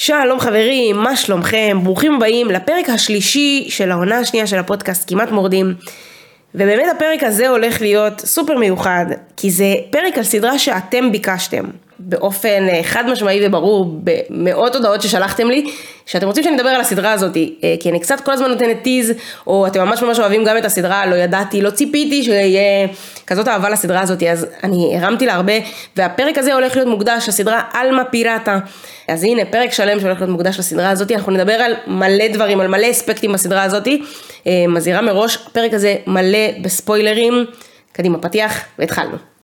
שלום חברים, מה שלומכם? ברוכים הבאים לפרק השלישי של העונה השנייה של הפודקאסט כמעט מורדים. ובאמת הפרק הזה הולך להיות סופר מיוחד, כי זה פרק על סדרה שאתם ביקשתם. באופן אה, חד משמעי וברור במאות הודעות ששלחתם לי, שאתם רוצים שאני אדבר על הסדרה הזאת, אה, כי אני קצת כל הזמן נותנת טיז, או אתם ממש ממש אוהבים גם את הסדרה, לא ידעתי, לא ציפיתי שיהיה כזאת אהבה לסדרה הזאת, אז אני הרמתי לה הרבה, והפרק הזה הולך להיות מוקדש לסדרה אלמה פיראטה. אז הנה, פרק שלם שהולך להיות מוקדש לסדרה הזאת, אנחנו נדבר על מלא דברים, על מלא אספקטים בסדרה הזאת, אה, מזהירה מראש, הפרק הזה מלא בספוילרים, קדימה פתיח, והתחלנו.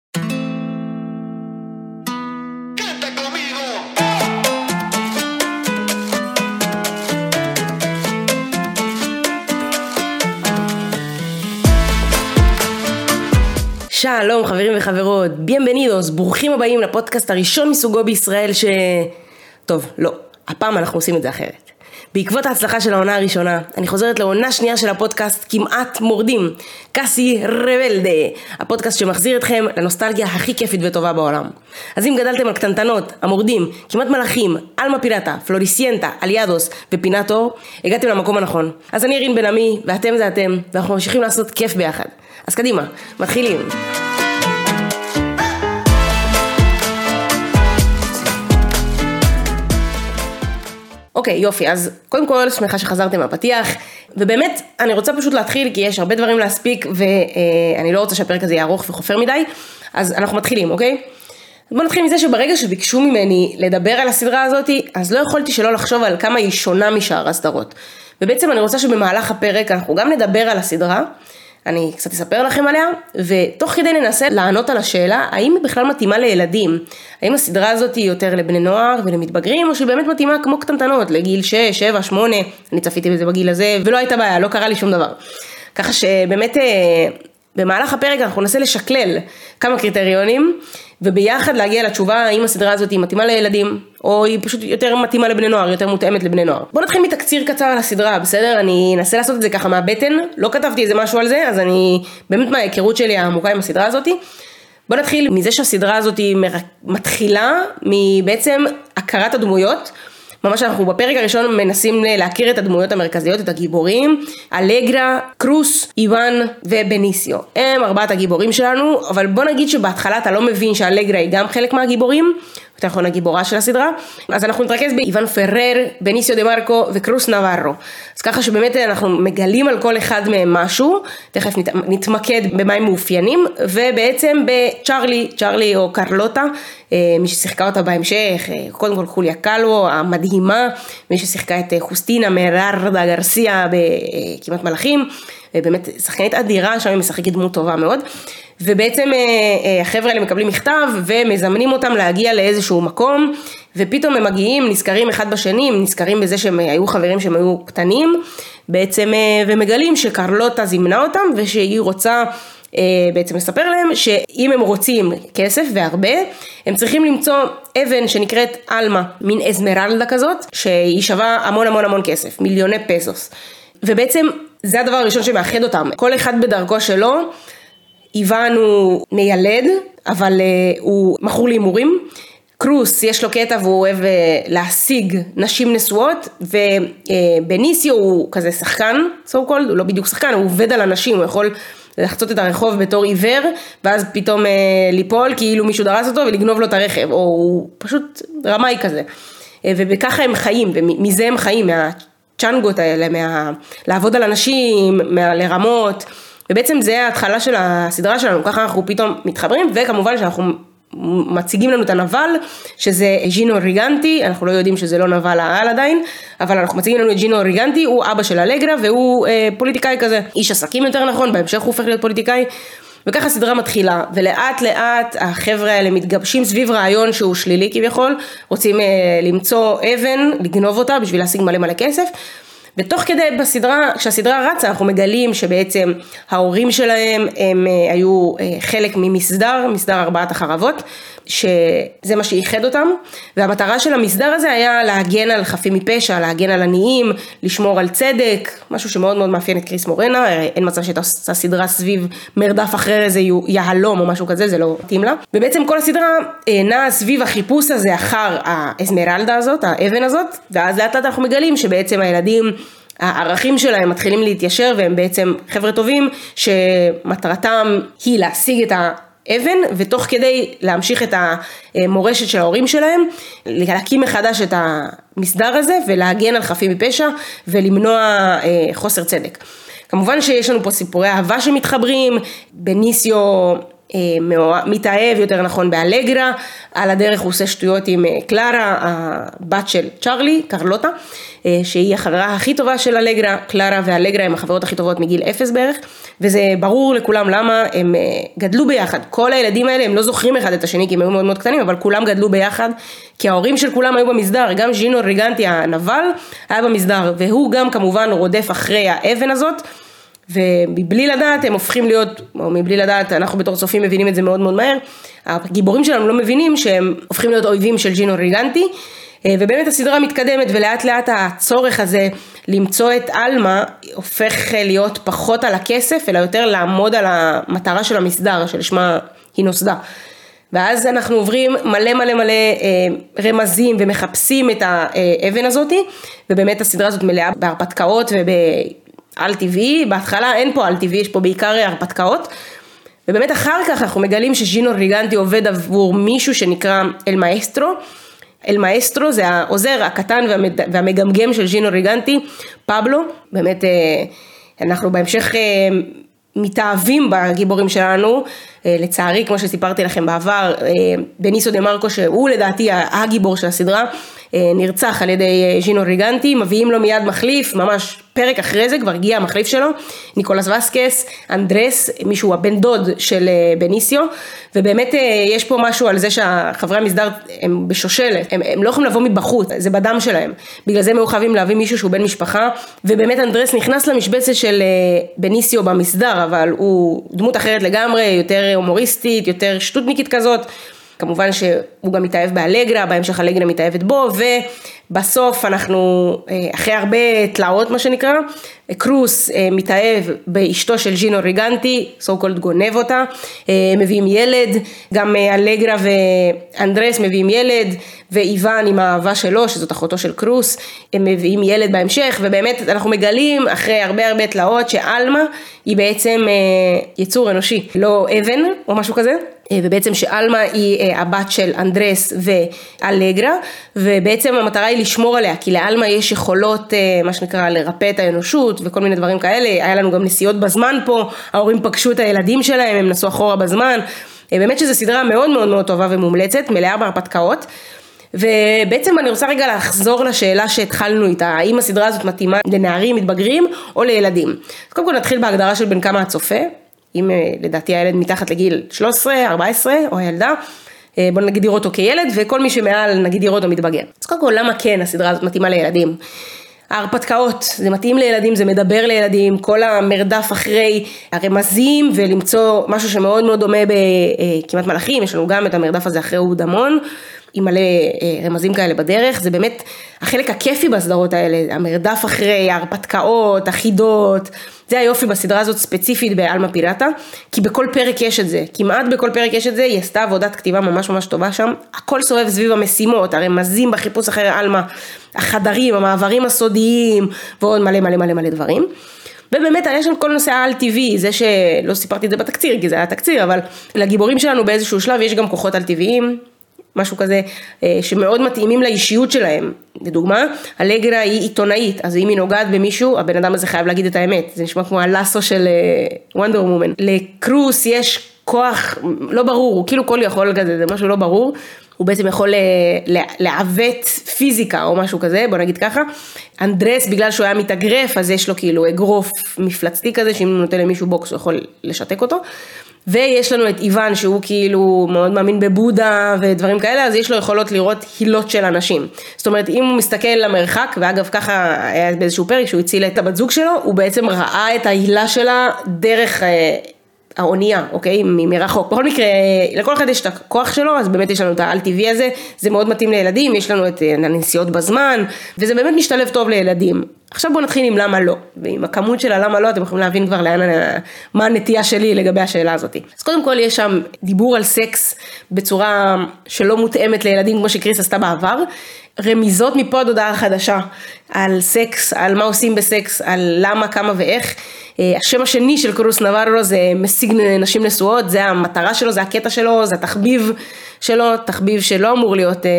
שלום חברים וחברות, ביenvenidos, ברוכים הבאים לפודקאסט הראשון מסוגו בישראל ש... טוב, לא, הפעם אנחנו עושים את זה אחרת. בעקבות ההצלחה של העונה הראשונה, אני חוזרת לעונה שנייה של הפודקאסט כמעט מורדים, קאסי רבלדה, הפודקאסט שמחזיר אתכם לנוסטלגיה הכי כיפית וטובה בעולם. אז אם גדלתם על קטנטנות, המורדים, כמעט מלאכים, אלמה פירטה, פלוריסיינטה, אליאדוס ופינת אור, הגעתם למקום הנכון. אז אני ירין בן עמי, ואתם זה אתם, ואנחנו ממשיכים לעשות כיף ביחד. אז קדימה, מתחילים. אוקיי, יופי, אז קודם כל שמחה שחזרתם מהפתיח, ובאמת אני רוצה פשוט להתחיל כי יש הרבה דברים להספיק ואני לא רוצה שהפרק הזה יהיה ארוך וחופר מדי, אז אנחנו מתחילים, אוקיי? בוא נתחיל מזה שברגע שביקשו ממני לדבר על הסדרה הזאת, אז לא יכולתי שלא לחשוב על כמה היא שונה משאר הסדרות. ובעצם אני רוצה שבמהלך הפרק אנחנו גם נדבר על הסדרה, אני קצת אספר לכם עליה, ותוך כדי ננסה לענות על השאלה, האם היא בכלל מתאימה לילדים? האם הסדרה הזאת היא יותר לבני נוער ולמתבגרים, או שהיא באמת מתאימה כמו קטנטנות, לגיל 6, 7, 8, אני צפיתי בזה בגיל הזה, ולא הייתה בעיה, לא קרה לי שום דבר. ככה שבאמת אה, במהלך הפרק אנחנו ננסה לשקלל כמה קריטריונים, וביחד להגיע לתשובה האם הסדרה הזאת היא מתאימה לילדים, או היא פשוט יותר מתאימה לבני נוער, יותר מותאמת לבני נוער. בוא נתחיל מתקציר קצר על הסדרה, בסדר? אני אנסה לעשות את זה ככה מהבטן, לא כתבתי איזה משהו על זה, אז אני באמת מההיכרות שלי העמוקה עם הסדרה הזאת. בוא נתחיל מזה שהסדרה הזאת מתחילה מבעצם הכרת הדמויות. ממש אנחנו בפרק הראשון מנסים להכיר את הדמויות המרכזיות, את הגיבורים, אלגרה, קרוס, איוון ובניסיו. הם ארבעת הגיבורים שלנו, אבל בוא נגיד שבהתחלה אתה לא מבין שאלגרה היא גם חלק מהגיבורים, יותר נכון הגיבורה של הסדרה, אז אנחנו נתרכז באיוון פרר, בניסיו דה מרקו וקרוס נברו. אז ככה שבאמת אנחנו מגלים על כל אחד מהם משהו, תכף נת, נתמקד במה הם מאופיינים, ובעצם בצ'ארלי, צ'ארלי או קרלוטה, אה, מי ששיחקה אותה בהמשך, אה, קודם כל חוליה קלו המדהימה, מי ששיחקה את אה, חוסטינה מררדה גרסיה בכמעט מלאכים, באמת שחקנית אדירה, שם היא משחקת דמות טובה מאוד. ובעצם אה, אה, החבר'ה האלה מקבלים מכתב ומזמנים אותם להגיע לאיזשהו מקום ופתאום הם מגיעים, נזכרים אחד בשני, נזכרים בזה שהם היו חברים שהם היו קטנים בעצם אה, ומגלים שקרלוטה זימנה אותם ושהיא רוצה בעצם לספר להם שאם הם רוצים כסף והרבה, הם צריכים למצוא אבן שנקראת עלמה, מין אזמרלדה כזאת, שהיא שווה המון המון המון כסף, מיליוני פסוס. ובעצם זה הדבר הראשון שמאחד אותם, כל אחד בדרכו שלו איוון הוא מיילד, אבל uh, הוא מכור להימורים. קרוס, יש לו קטע והוא אוהב uh, להשיג נשים נשואות, ובניסיו uh, הוא כזה שחקן, so called, הוא לא בדיוק שחקן, הוא עובד על אנשים, הוא יכול לחצות את הרחוב בתור עיוור, ואז פתאום uh, ליפול כאילו מישהו דרס אותו ולגנוב לו את הרכב, או הוא פשוט רמאי כזה. וככה הם חיים, ומזה הם חיים, מהצ'אנגות האלה, מה... לעבוד על אנשים, מה... לרמות. ובעצם זה ההתחלה של הסדרה שלנו, ככה אנחנו פתאום מתחברים, וכמובן שאנחנו מציגים לנו את הנבל, שזה ג'ינו ריגנטי, אנחנו לא יודעים שזה לא נבל העל עדיין, אבל אנחנו מציגים לנו את ג'ינו ריגנטי, הוא אבא של אלגרה והוא אה, פוליטיקאי כזה, איש עסקים יותר נכון, בהמשך הוא הופך להיות פוליטיקאי. וככה הסדרה מתחילה, ולאט לאט החבר'ה האלה מתגבשים סביב רעיון שהוא שלילי כביכול, רוצים אה, למצוא אבן, לגנוב אותה בשביל להשיג מלא מלא כסף, ותוך כדי בסדרה, כשהסדרה רצה אנחנו מגלים שבעצם ההורים שלהם הם אה, היו אה, חלק ממסדר, מסדר ארבעת החרבות, שזה מה שאיחד אותם, והמטרה של המסדר הזה היה להגן על חפים מפשע, להגן על עניים, לשמור על צדק, משהו שמאוד מאוד מאפיין את קריס מורנה, אין מצב שהייתה עושה סדרה סביב מרדף אחרי איזה יהלום או משהו כזה, זה לא מתאים לה. ובעצם כל הסדרה אה, נעה סביב החיפוש הזה אחר האזמרלדה הזאת, האבן הזאת, ואז לאט לאט אנחנו מגלים שבעצם הילדים הערכים שלהם מתחילים להתיישר והם בעצם חבר'ה טובים שמטרתם היא להשיג את האבן ותוך כדי להמשיך את המורשת של ההורים שלהם, להקים מחדש את המסדר הזה ולהגן על חפים מפשע ולמנוע אה, חוסר צדק. כמובן שיש לנו פה סיפורי אהבה שמתחברים, בניסיו מתאהב יותר נכון באלגרה, על הדרך הוא עושה שטויות עם אה, קלרה, הבת של צ'רלי, קרלוטה, אה, שהיא החברה הכי טובה של אלגרה, קלרה ואלגרה הם החברות הכי טובות מגיל אפס בערך, וזה ברור לכולם למה הם גדלו ביחד, כל הילדים האלה הם לא זוכרים אחד את השני כי הם היו מאוד מאוד קטנים, אבל כולם גדלו ביחד, כי ההורים של כולם היו במסדר, גם ז'ינו ריגנטי הנבל היה במסדר, והוא גם כמובן רודף אחרי האבן הזאת. ומבלי לדעת הם הופכים להיות, או מבלי לדעת, אנחנו בתור צופים מבינים את זה מאוד מאוד מהר, הגיבורים שלנו לא מבינים שהם הופכים להיות אויבים של ג'ינו ריגנטי, אה, ובאמת הסדרה מתקדמת ולאט לאט הצורך הזה למצוא את עלמה הופך להיות פחות על הכסף אלא יותר לעמוד על המטרה של המסדר שלשמה היא נוסדה. ואז אנחנו עוברים מלא מלא מלא אה, רמזים ומחפשים את האבן הזאתי ובאמת הסדרה הזאת מלאה בהרפתקאות וב... על טבעי, בהתחלה אין פה על טבעי, יש פה בעיקר הרפתקאות. ובאמת אחר כך אנחנו מגלים שז'ינו ריגנטי עובד עבור מישהו שנקרא אל מאסטרו. אל מאסטרו זה העוזר הקטן והמגמגם של ז'ינו ריגנטי, פבלו. באמת אה, אנחנו בהמשך אה, מתאהבים בגיבורים שלנו, אה, לצערי כמו שסיפרתי לכם בעבר, בניסו דה מרקו שהוא לדעתי הגיבור של הסדרה, נרצח על ידי ז'ינו ריגנטי, מביאים לו מיד מחליף, ממש פרק אחרי זה כבר הגיע המחליף שלו, ניקולס וסקס, אנדרס, מישהו הבן דוד של אה, בניסיו, ובאמת אה, יש פה משהו על זה שהחברי המסדר הם בשושלת, הם, הם לא יכולים לבוא מבחוץ, זה בדם שלהם, בגלל זה הם היו חייבים להביא מישהו שהוא בן משפחה, ובאמת אנדרס נכנס למשבצת של אה, בניסיו במסדר, אבל הוא דמות אחרת לגמרי, יותר הומוריסטית, יותר שטותניקית כזאת. כמובן שהוא גם מתאהב באלגרה, בהמשך אלגרה מתאהבת בו, ובסוף אנחנו, אה, אחרי הרבה תלאות מה שנקרא, קרוס אה, מתאהב באשתו של ג'ינו ריגנטי, סו קולד גונב אותה, אה, מביאים ילד, גם אלגרה ואנדרס מביאים ילד, ואיוון עם האהבה שלו, שזאת אחותו של קרוס, הם מביאים ילד בהמשך, ובאמת אנחנו מגלים אחרי הרבה הרבה תלאות שעלמה היא בעצם יצור אנושי, לא אבן או משהו כזה. ובעצם שאלמה היא הבת של אנדרס ואלגרה, ובעצם המטרה היא לשמור עליה, כי לאלמה יש יכולות, אה, מה שנקרא, לרפא את האנושות וכל מיני דברים כאלה, היה לנו גם נסיעות בזמן פה, ההורים פגשו את הילדים שלהם, הם נסעו אחורה בזמן, באמת שזו סדרה מאוד מאוד מאוד טובה ומומלצת, מלאה בהרפתקאות. ובעצם אני רוצה רגע לחזור לשאלה שהתחלנו איתה, האם הסדרה הזאת מתאימה לנערים מתבגרים או לילדים. אז קודם כל נתחיל בהגדרה של בין כמה הצופה, אם אה, לדעתי הילד מתחת לגיל 13, 14 או הילדה, אה, בוא נגדיר אותו כילד וכל מי שמעל נגדיר אותו מתבגר. אז קודם כל למה כן הסדרה הזאת מתאימה לילדים? ההרפתקאות, זה מתאים לילדים, זה מדבר לילדים, כל המרדף אחרי הרמזים ולמצוא משהו שמאוד מאוד דומה בכמעט אה, מלאכים, יש לנו גם את המרדף הזה אחרי אודמון, עם מלא רמזים כאלה בדרך, זה באמת החלק הכיפי בסדרות האלה, המרדף אחרי ההרפתקאות, החידות, זה היופי בסדרה הזאת ספציפית באלמה פירטה, כי בכל פרק יש את זה, כמעט בכל פרק יש את זה, היא עשתה עבודת כתיבה ממש ממש טובה שם, הכל סובב סביב המשימות, הרמזים בחיפוש אחרי אלמה, החדרים, המעברים הסודיים, ועוד מלא מלא מלא מלא דברים. ובאמת יש שם כל נושא העל טבעי, זה שלא סיפרתי את זה בתקציר, כי זה היה תקציר, אבל לגיבורים שלנו באיזשהו שלב יש גם כוחות על טבעיים, משהו כזה אה, שמאוד מתאימים לאישיות שלהם. לדוגמה, אלגרה היא עיתונאית, אז אם היא נוגעת במישהו, הבן אדם הזה חייב להגיד את האמת. זה נשמע כמו הלאסו של וונדר uh, וומן. לקרוס יש כוח לא ברור, הוא כאילו כל יכול כזה, זה משהו לא ברור. הוא בעצם יכול אה, לעוות פיזיקה או משהו כזה, בוא נגיד ככה. אנדרס, בגלל שהוא היה מתאגרף, אז יש לו כאילו אגרוף מפלצתי כזה, שאם הוא נותן למישהו בוקס הוא יכול לשתק אותו. ויש לנו את איוון שהוא כאילו מאוד מאמין בבודה ודברים כאלה, אז יש לו יכולות לראות הילות של אנשים. זאת אומרת, אם הוא מסתכל למרחק, ואגב ככה היה באיזשהו פרק שהוא הציל את הבת זוג שלו, הוא בעצם ראה את ההילה שלה דרך... אה, האונייה, אוקיי? מרחוק. בכל מקרה, לכל אחד יש את הכוח שלו, אז באמת יש לנו את העל טבעי הזה, זה מאוד מתאים לילדים, יש לנו את הנסיעות בזמן, וזה באמת משתלב טוב לילדים. עכשיו בואו נתחיל עם למה לא, ועם הכמות של הלמה לא אתם יכולים להבין כבר לאן, מה הנטייה שלי לגבי השאלה הזאת. אז קודם כל יש שם דיבור על סקס בצורה שלא מותאמת לילדים כמו שקריס עשתה בעבר, רמיזות מפה עד הודעה חדשה על סקס, על מה עושים בסקס, על למה, כמה ואיך. אה, השם השני של קורוס נברו זה משיג נשים נשואות, זה המטרה שלו, זה הקטע שלו, זה התחביב שלו, תחביב שלא אמור להיות אה,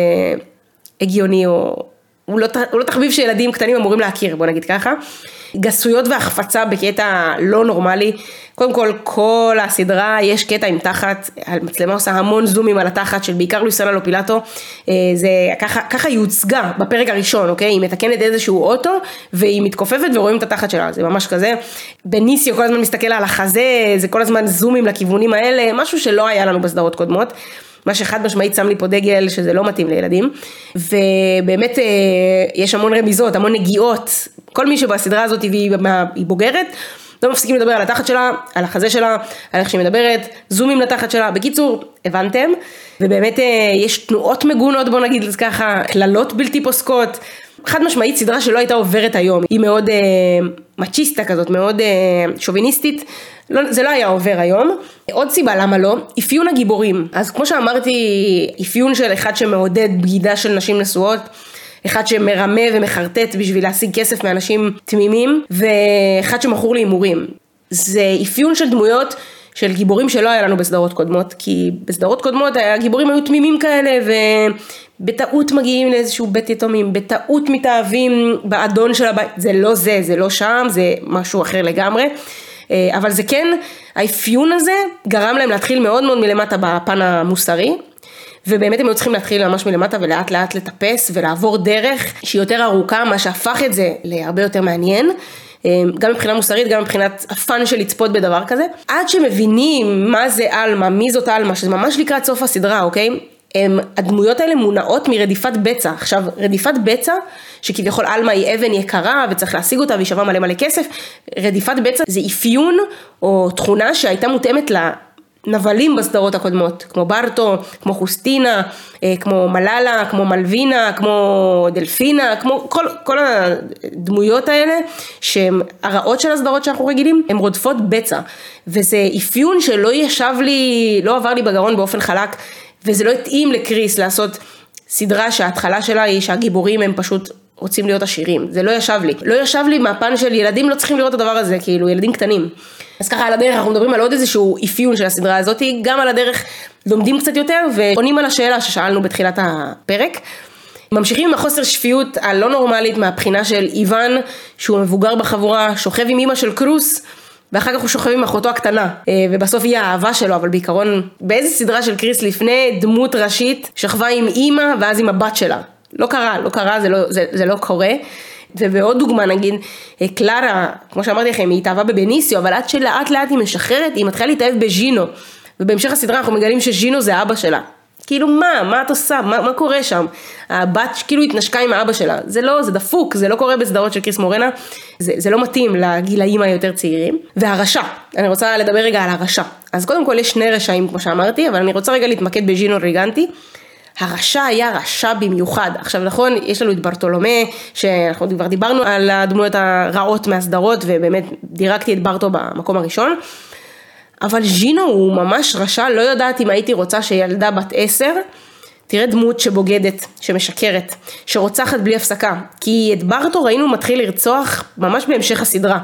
הגיוני או הוא לא, הוא לא תחביב שילדים קטנים אמורים להכיר, בוא נגיד ככה. גסויות והחפצה בקטע לא נורמלי. קודם כל, כל הסדרה, יש קטע עם תחת, המצלמה עושה המון זומים על התחת של בעיקר לואיסנה לופילטו. אה, זה ככה, ככה היא הוצגה בפרק הראשון, אוקיי? היא מתקנת איזשהו אוטו, והיא מתכופפת ורואים את התחת שלה, זה ממש כזה. בניסיו כל הזמן מסתכל על החזה, זה כל הזמן זומים לכיוונים האלה, משהו שלא היה לנו בסדרות קודמות. מה שחד משמעית שם לי פה דגל שזה לא מתאים לילדים. ובאמת אה, יש המון רמיזות, המון נגיעות. כל מי שבסדרה הזאת והיא בוגרת, לא מפסיקים לדבר על התחת שלה, על החזה שלה, על איך שהיא מדברת, זומים לתחת שלה. בקיצור, הבנתם? ובאמת אה, יש תנועות מגונות, בוא נגיד ככה, קללות בלתי פוסקות. חד משמעית סדרה שלא הייתה עוברת היום, היא מאוד אה, מצ'יסטה כזאת, מאוד אה, שוביניסטית, לא, זה לא היה עובר היום. עוד סיבה למה לא, אפיון הגיבורים. אז כמו שאמרתי, אפיון של אחד שמעודד בגידה של נשים נשואות. אחד שמרמה ומחרטט בשביל להשיג כסף מאנשים תמימים, ואחד שמכור להימורים. זה אפיון של דמויות של גיבורים שלא היה לנו בסדרות קודמות, כי בסדרות קודמות הגיבורים היו תמימים כאלה, ובטעות מגיעים לאיזשהו בית יתומים, בטעות מתאהבים באדון של הבית, זה לא זה, זה לא שם, זה משהו אחר לגמרי. אה, אבל זה כן, האפיון הזה גרם להם להתחיל מאוד מאוד מלמטה בפן המוסרי. ובאמת הם היו צריכים להתחיל ממש מלמטה ולאט לאט לטפס ולעבור דרך שהיא יותר ארוכה, מה שהפך את זה להרבה יותר מעניין. אה, גם מבחינה מוסרית, גם מבחינת הפאן של לצפות בדבר כזה. עד שמבינים מה זה עלמה, מי זאת עלמה, שזה ממש לקראת סוף הסדרה, אוקיי? הם, הדמויות האלה מונעות מרדיפת בצע. עכשיו, רדיפת בצע, שכביכול עלמה היא אבן יקרה וצריך להשיג אותה והיא שווה מלא מלא כסף, רדיפת בצע זה אפיון או תכונה שהייתה מותאמת לנבלים בסדרות הקודמות, כמו ברטו, כמו חוסטינה, אה, כמו מלאלה, כמו מלווינה, כמו דלפינה, כמו כל, כל הדמויות האלה שהן הרעות של הסדרות שאנחנו רגילים, הן רודפות בצע. וזה אפיון שלא ישב לי, לא עבר לי בגרון באופן חלק. וזה לא התאים לקריס לעשות סדרה שההתחלה שלה היא שהגיבורים הם פשוט רוצים להיות עשירים, זה לא ישב לי. לא ישב לי מהפן של ילדים לא צריכים לראות את הדבר הזה, כאילו ילדים קטנים. אז ככה על הדרך אנחנו מדברים על עוד איזשהו אפיון של הסדרה הזאת, גם על הדרך לומדים קצת יותר ועונים על השאלה ששאלנו בתחילת הפרק. ממשיכים עם החוסר שפיות הלא נורמלית מהבחינה של איוון, שהוא מבוגר בחבורה, שוכב עם אימא של קרוס. ואחר כך הוא שוכב עם אחותו הקטנה, אה, ובסוף היא האהבה שלו, אבל בעיקרון, באיזה סדרה של קריס לפני דמות ראשית שכבה עם אימא ואז עם הבת שלה. לא קרה, לא קרה, זה לא, זה, זה לא קורה. ובעוד דוגמה נגיד, אה, קלרה, כמו שאמרתי לכם, היא התאהבה בבניסיו, אבל עד שלאט לאט היא משחררת, היא מתחילה להתאהב בז'ינו. ובהמשך הסדרה אנחנו מגלים שז'ינו זה אבא שלה. כאילו מה, מה את עושה, מה, מה קורה שם? הבת כאילו התנשקה עם האבא שלה, זה לא, זה דפוק, זה לא קורה בסדרות של קריס מורנה, זה, זה לא מתאים לגילאים היותר צעירים. והרשע, אני רוצה לדבר רגע על הרשע. אז קודם כל יש שני רשעים כמו שאמרתי, אבל אני רוצה רגע להתמקד בז'ינו ריגנטי. הרשע היה רשע במיוחד. עכשיו נכון, יש לנו את ברטולומה, שאנחנו כבר דיברנו על הדמויות הרעות מהסדרות, ובאמת דירקתי את ברטו במקום הראשון. אבל ז'ינו הוא ממש רשע, לא יודעת אם הייתי רוצה שילדה בת עשר תראה דמות שבוגדת, שמשקרת, שרוצחת בלי הפסקה. כי את ברטו ראינו מתחיל לרצוח ממש בהמשך הסדרה.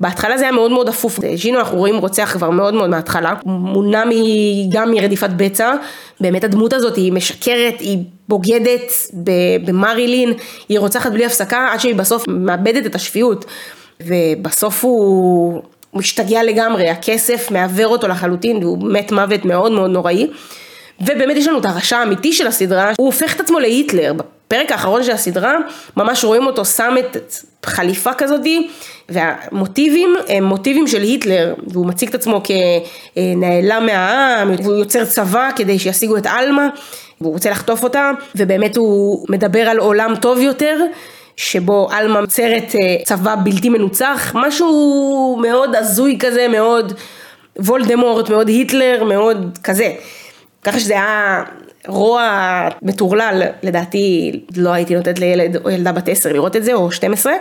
בהתחלה זה היה מאוד מאוד אפוף, ז'ינו אנחנו רואים רוצח כבר מאוד מאוד מההתחלה, מונע גם מרדיפת בצע, באמת הדמות הזאת היא משקרת, היא בוגדת במרילין, היא רוצחת בלי הפסקה עד שהיא בסוף מאבדת את השפיות. ובסוף הוא הוא משתגע לגמרי, הכסף מעוור אותו לחלוטין והוא מת מוות מאוד מאוד נוראי. ובאמת יש לנו את הרשע האמיתי של הסדרה, הוא הופך את עצמו להיטלר. בפרק האחרון של הסדרה ממש רואים אותו שם את חליפה כזאתי והמוטיבים הם מוטיבים של היטלר והוא מציג את עצמו כנעלם מהעם והוא יוצר צבא כדי שישיגו את עלמה והוא רוצה לחטוף אותה ובאמת הוא מדבר על עולם טוב יותר שבו עלמה מצרת אה, צבא בלתי מנוצח, משהו מאוד הזוי כזה, מאוד וולדמורט, מאוד היטלר, מאוד כזה. ככה שזה היה רוע מטורלל, לדעתי לא הייתי נותנת לילד או ילדה בת 10 לראות את זה, או 12.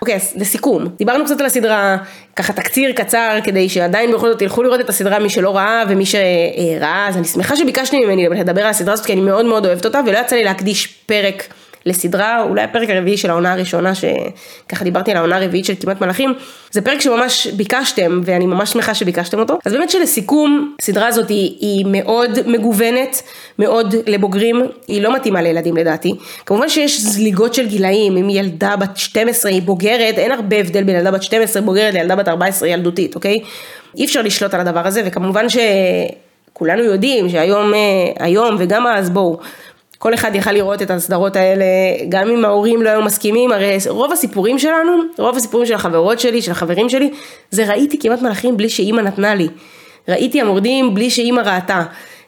אוקיי, אז לסיכום, דיברנו קצת על הסדרה, ככה תקציר קצר, כדי שעדיין בכל זאת תלכו לראות את הסדרה מי שלא ראה ומי שראה, אז אני שמחה שביקשתי ממני לדבר על הסדרה הזאת, כי אני מאוד מאוד אוהבת אותה, ולא יצא לי להקדיש פרק. לסדרה, אולי הפרק הרביעי של העונה הראשונה, שככה דיברתי על העונה הרביעית של כמעט מלאכים, זה פרק שממש ביקשתם, ואני ממש שמחה שביקשתם אותו. אז באמת שלסיכום, הסדרה הזאת היא, היא מאוד מגוונת, מאוד לבוגרים, היא לא מתאימה לילדים לדעתי. כמובן שיש זליגות של גילאים, אם ילדה בת 12 היא בוגרת, אין הרבה הבדל בין ילדה בת 12 בוגרת לילדה בת 14 ילדותית, אוקיי? אי אפשר לשלוט על הדבר הזה, וכמובן שכולנו יודעים שהיום, אה, היום וגם אז בואו, כל אחד יכל לראות את הסדרות האלה, גם אם ההורים לא היו מסכימים, הרי רוב הסיפורים שלנו, רוב הסיפורים של החברות שלי, של החברים שלי, זה ראיתי כמעט מלאכים בלי שאימא נתנה לי. ראיתי המורדים בלי שאימא ראתה.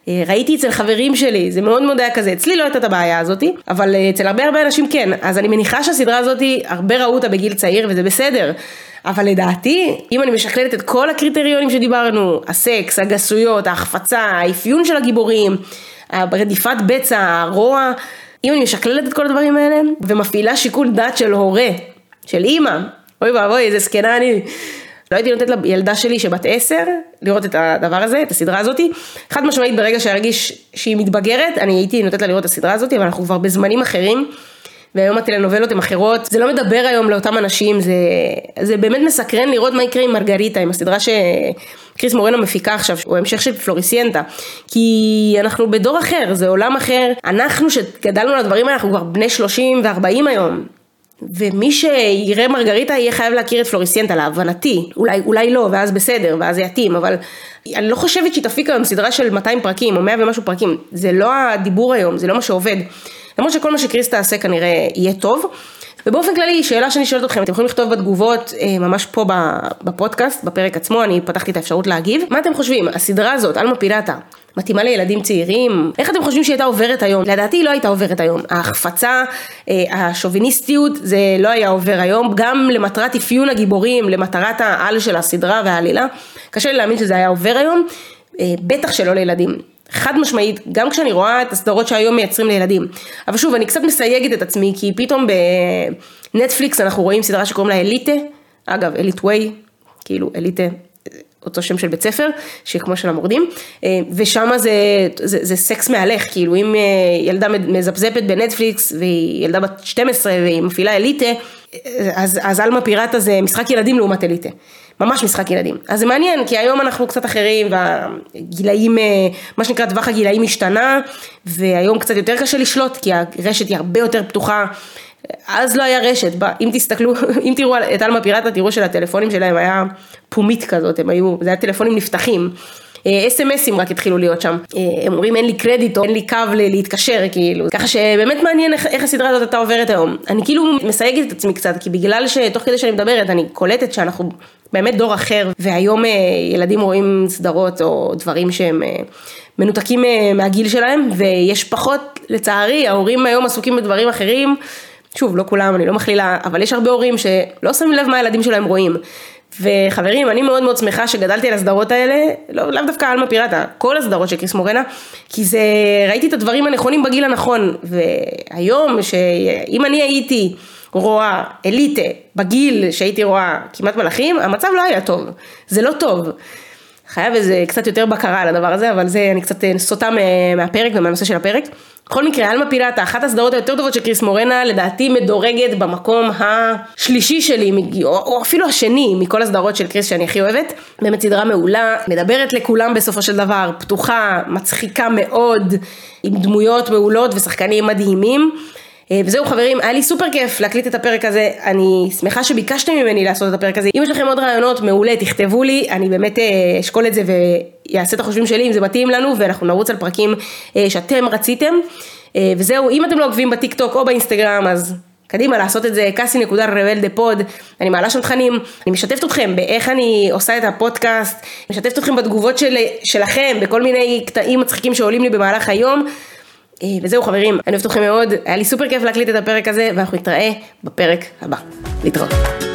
אה, ראיתי אצל חברים שלי, זה מאוד מאוד היה כזה, אצלי לא הייתה את הבעיה הזאתי, אבל אה, אצל הרבה הרבה אנשים כן, אז אני מניחה שהסדרה הזאתי, הרבה ראו אותה בגיל צעיר וזה בסדר, אבל לדעתי, אם אני משקללת את כל הקריטריונים שדיברנו, הסקס, הגסויות, ההחפצה, האפיון של הגיבורים, הרדיפת בצע, הרוע, אם אני משקללת את כל הדברים האלה ומפעילה שיקול דעת של הורה, של אימא, אוי ואבוי איזה זקנה אני, לא הייתי נותנת לילדה שלי שבת עשר לראות את הדבר הזה, את הסדרה הזאתי. חד משמעית ברגע שארגיש שהיא מתבגרת, אני הייתי נותנת לה לראות את הסדרה הזאתי, אבל אנחנו כבר בזמנים אחרים. והיום הטלנובלות הן אחרות, זה לא מדבר היום לאותם אנשים, זה, זה באמת מסקרן לראות מה יקרה עם מרגריטה, עם הסדרה שקריס מורנו מפיקה עכשיו, הוא המשך של פלוריסיינטה, כי אנחנו בדור אחר, זה עולם אחר, אנחנו שגדלנו על הדברים האלה, אנחנו כבר בני 30 ו-40 היום. ומי שיראה מרגריטה יהיה חייב להכיר את פלוריסיינטה להבנתי, אולי, אולי לא ואז בסדר ואז זה יתאים, אבל אני לא חושבת שהיא תפיק היום סדרה של 200 פרקים או 100 ומשהו פרקים, זה לא הדיבור היום, זה לא מה שעובד. למרות שכל מה שקריס תעשה כנראה יהיה טוב. ובאופן כללי, שאלה שאני שואלת אתכם, אתם יכולים לכתוב בתגובות אה, ממש פה בפודקאסט, בפרק עצמו, אני פתחתי את האפשרות להגיב. מה אתם חושבים, הסדרה הזאת, אלמה פילאטה, מתאימה לילדים צעירים? איך אתם חושבים שהיא הייתה עוברת היום? לדעתי היא לא הייתה עוברת היום. ההחפצה, אה, השוביניסטיות, זה לא היה עובר היום, גם למטרת אפיון הגיבורים, למטרת העל של הסדרה והעלילה. קשה לי להאמין שזה היה עובר היום, אה, בטח שלא לילדים. חד משמעית, גם כשאני רואה את הסדרות שהיום מייצרים לילדים. אבל שוב, אני קצת מסייגת את עצמי, כי פתאום בנטפליקס אנחנו רואים סדרה שקוראים לה אליטה, אגב, אליט ווי, כאילו אליטה, אותו שם של בית ספר, שכמו של המורדים, ושם זה, זה, זה סקס מהלך, כאילו אם אה, ילדה מזפזפת בנטפליקס והיא ילדה בת 12 והיא מפעילה אליטה, אז עלמה פיראטה זה משחק ילדים לעומת אליטה. ממש משחק ילדים. אז זה מעניין, כי היום אנחנו קצת אחרים, והגילאים, אה, מה שנקרא טווח הגילאים השתנה, והיום קצת יותר קשה לשלוט, כי הרשת היא הרבה יותר פתוחה. אז לא היה רשת, אם תסתכלו, אם תראו את עלמה פיראטה, תראו שלטלפונים שלהם היה פומית כזאת, הם היו, זה היה טלפונים נפתחים. אס.אם.אסים רק התחילו להיות שם. אה, הם אומרים אין לי קרדיט או אין לי קו להתקשר כאילו. ככה שבאמת מעניין איך, איך הסדרה הזאת הייתה עוברת היום. אני כאילו מסייגת את עצמי קצת, כי בגלל שתוך כדי שאני מדברת אני קולטת שאנחנו באמת דור אחר, והיום אה, ילדים רואים סדרות או דברים שהם אה, מנותקים מהגיל שלהם, ויש פחות, לצערי, ההורים היום עסוקים בדברים אחרים. שוב, לא כולם, אני לא מכלילה, אבל יש הרבה הורים שלא שמים לב מה הילדים שלהם רואים. וחברים, אני מאוד מאוד שמחה שגדלתי על הסדרות האלה, לא, לאו דווקא עלמה פיראטה, כל הסדרות של קריס מורנה, כי זה, ראיתי את הדברים הנכונים בגיל הנכון, והיום, שאם אני הייתי רואה אליטה בגיל שהייתי רואה כמעט מלאכים, המצב לא היה טוב, זה לא טוב. חייב איזה קצת יותר בקרה על הדבר הזה, אבל זה אני קצת סוטה מהפרק ומהנושא של הפרק. בכל מקרה, אלמה פילאטה, אחת הסדרות היותר טובות של קריס מורנה, לדעתי מדורגת במקום השלישי שלי, או, או אפילו השני, מכל הסדרות של קריס שאני הכי אוהבת. באמת סדרה מעולה, מדברת לכולם בסופו של דבר, פתוחה, מצחיקה מאוד, עם דמויות מעולות ושחקנים מדהימים. אה, וזהו חברים, היה לי סופר כיף להקליט את הפרק הזה, אני שמחה שביקשתם ממני לעשות את הפרק הזה. אם יש לכם עוד רעיונות, מעולה, תכתבו לי, אני באמת אה, אשקול את זה ואעשה את החישובים שלי אם זה מתאים לנו, ואנחנו נרוץ על פרקים אה, שאתם רציתם. וזהו, אם אתם לא עוקבים בטיק טוק או באינסטגרם, אז קדימה לעשות את זה, קאסי נקודה rebel the pod, אני מעלה שם תכנים, אני משתפת אתכם באיך אני עושה את הפודקאסט, משתפת אתכם בתגובות של, שלכם, בכל מיני קטעים מצחיקים שעולים לי במהלך היום. אה, וזהו חברים, אני אוהבת אתכם מאוד, היה לי סופר כיף להקליט את הפרק הזה, ואנחנו נתראה בפרק הבא. להתראות.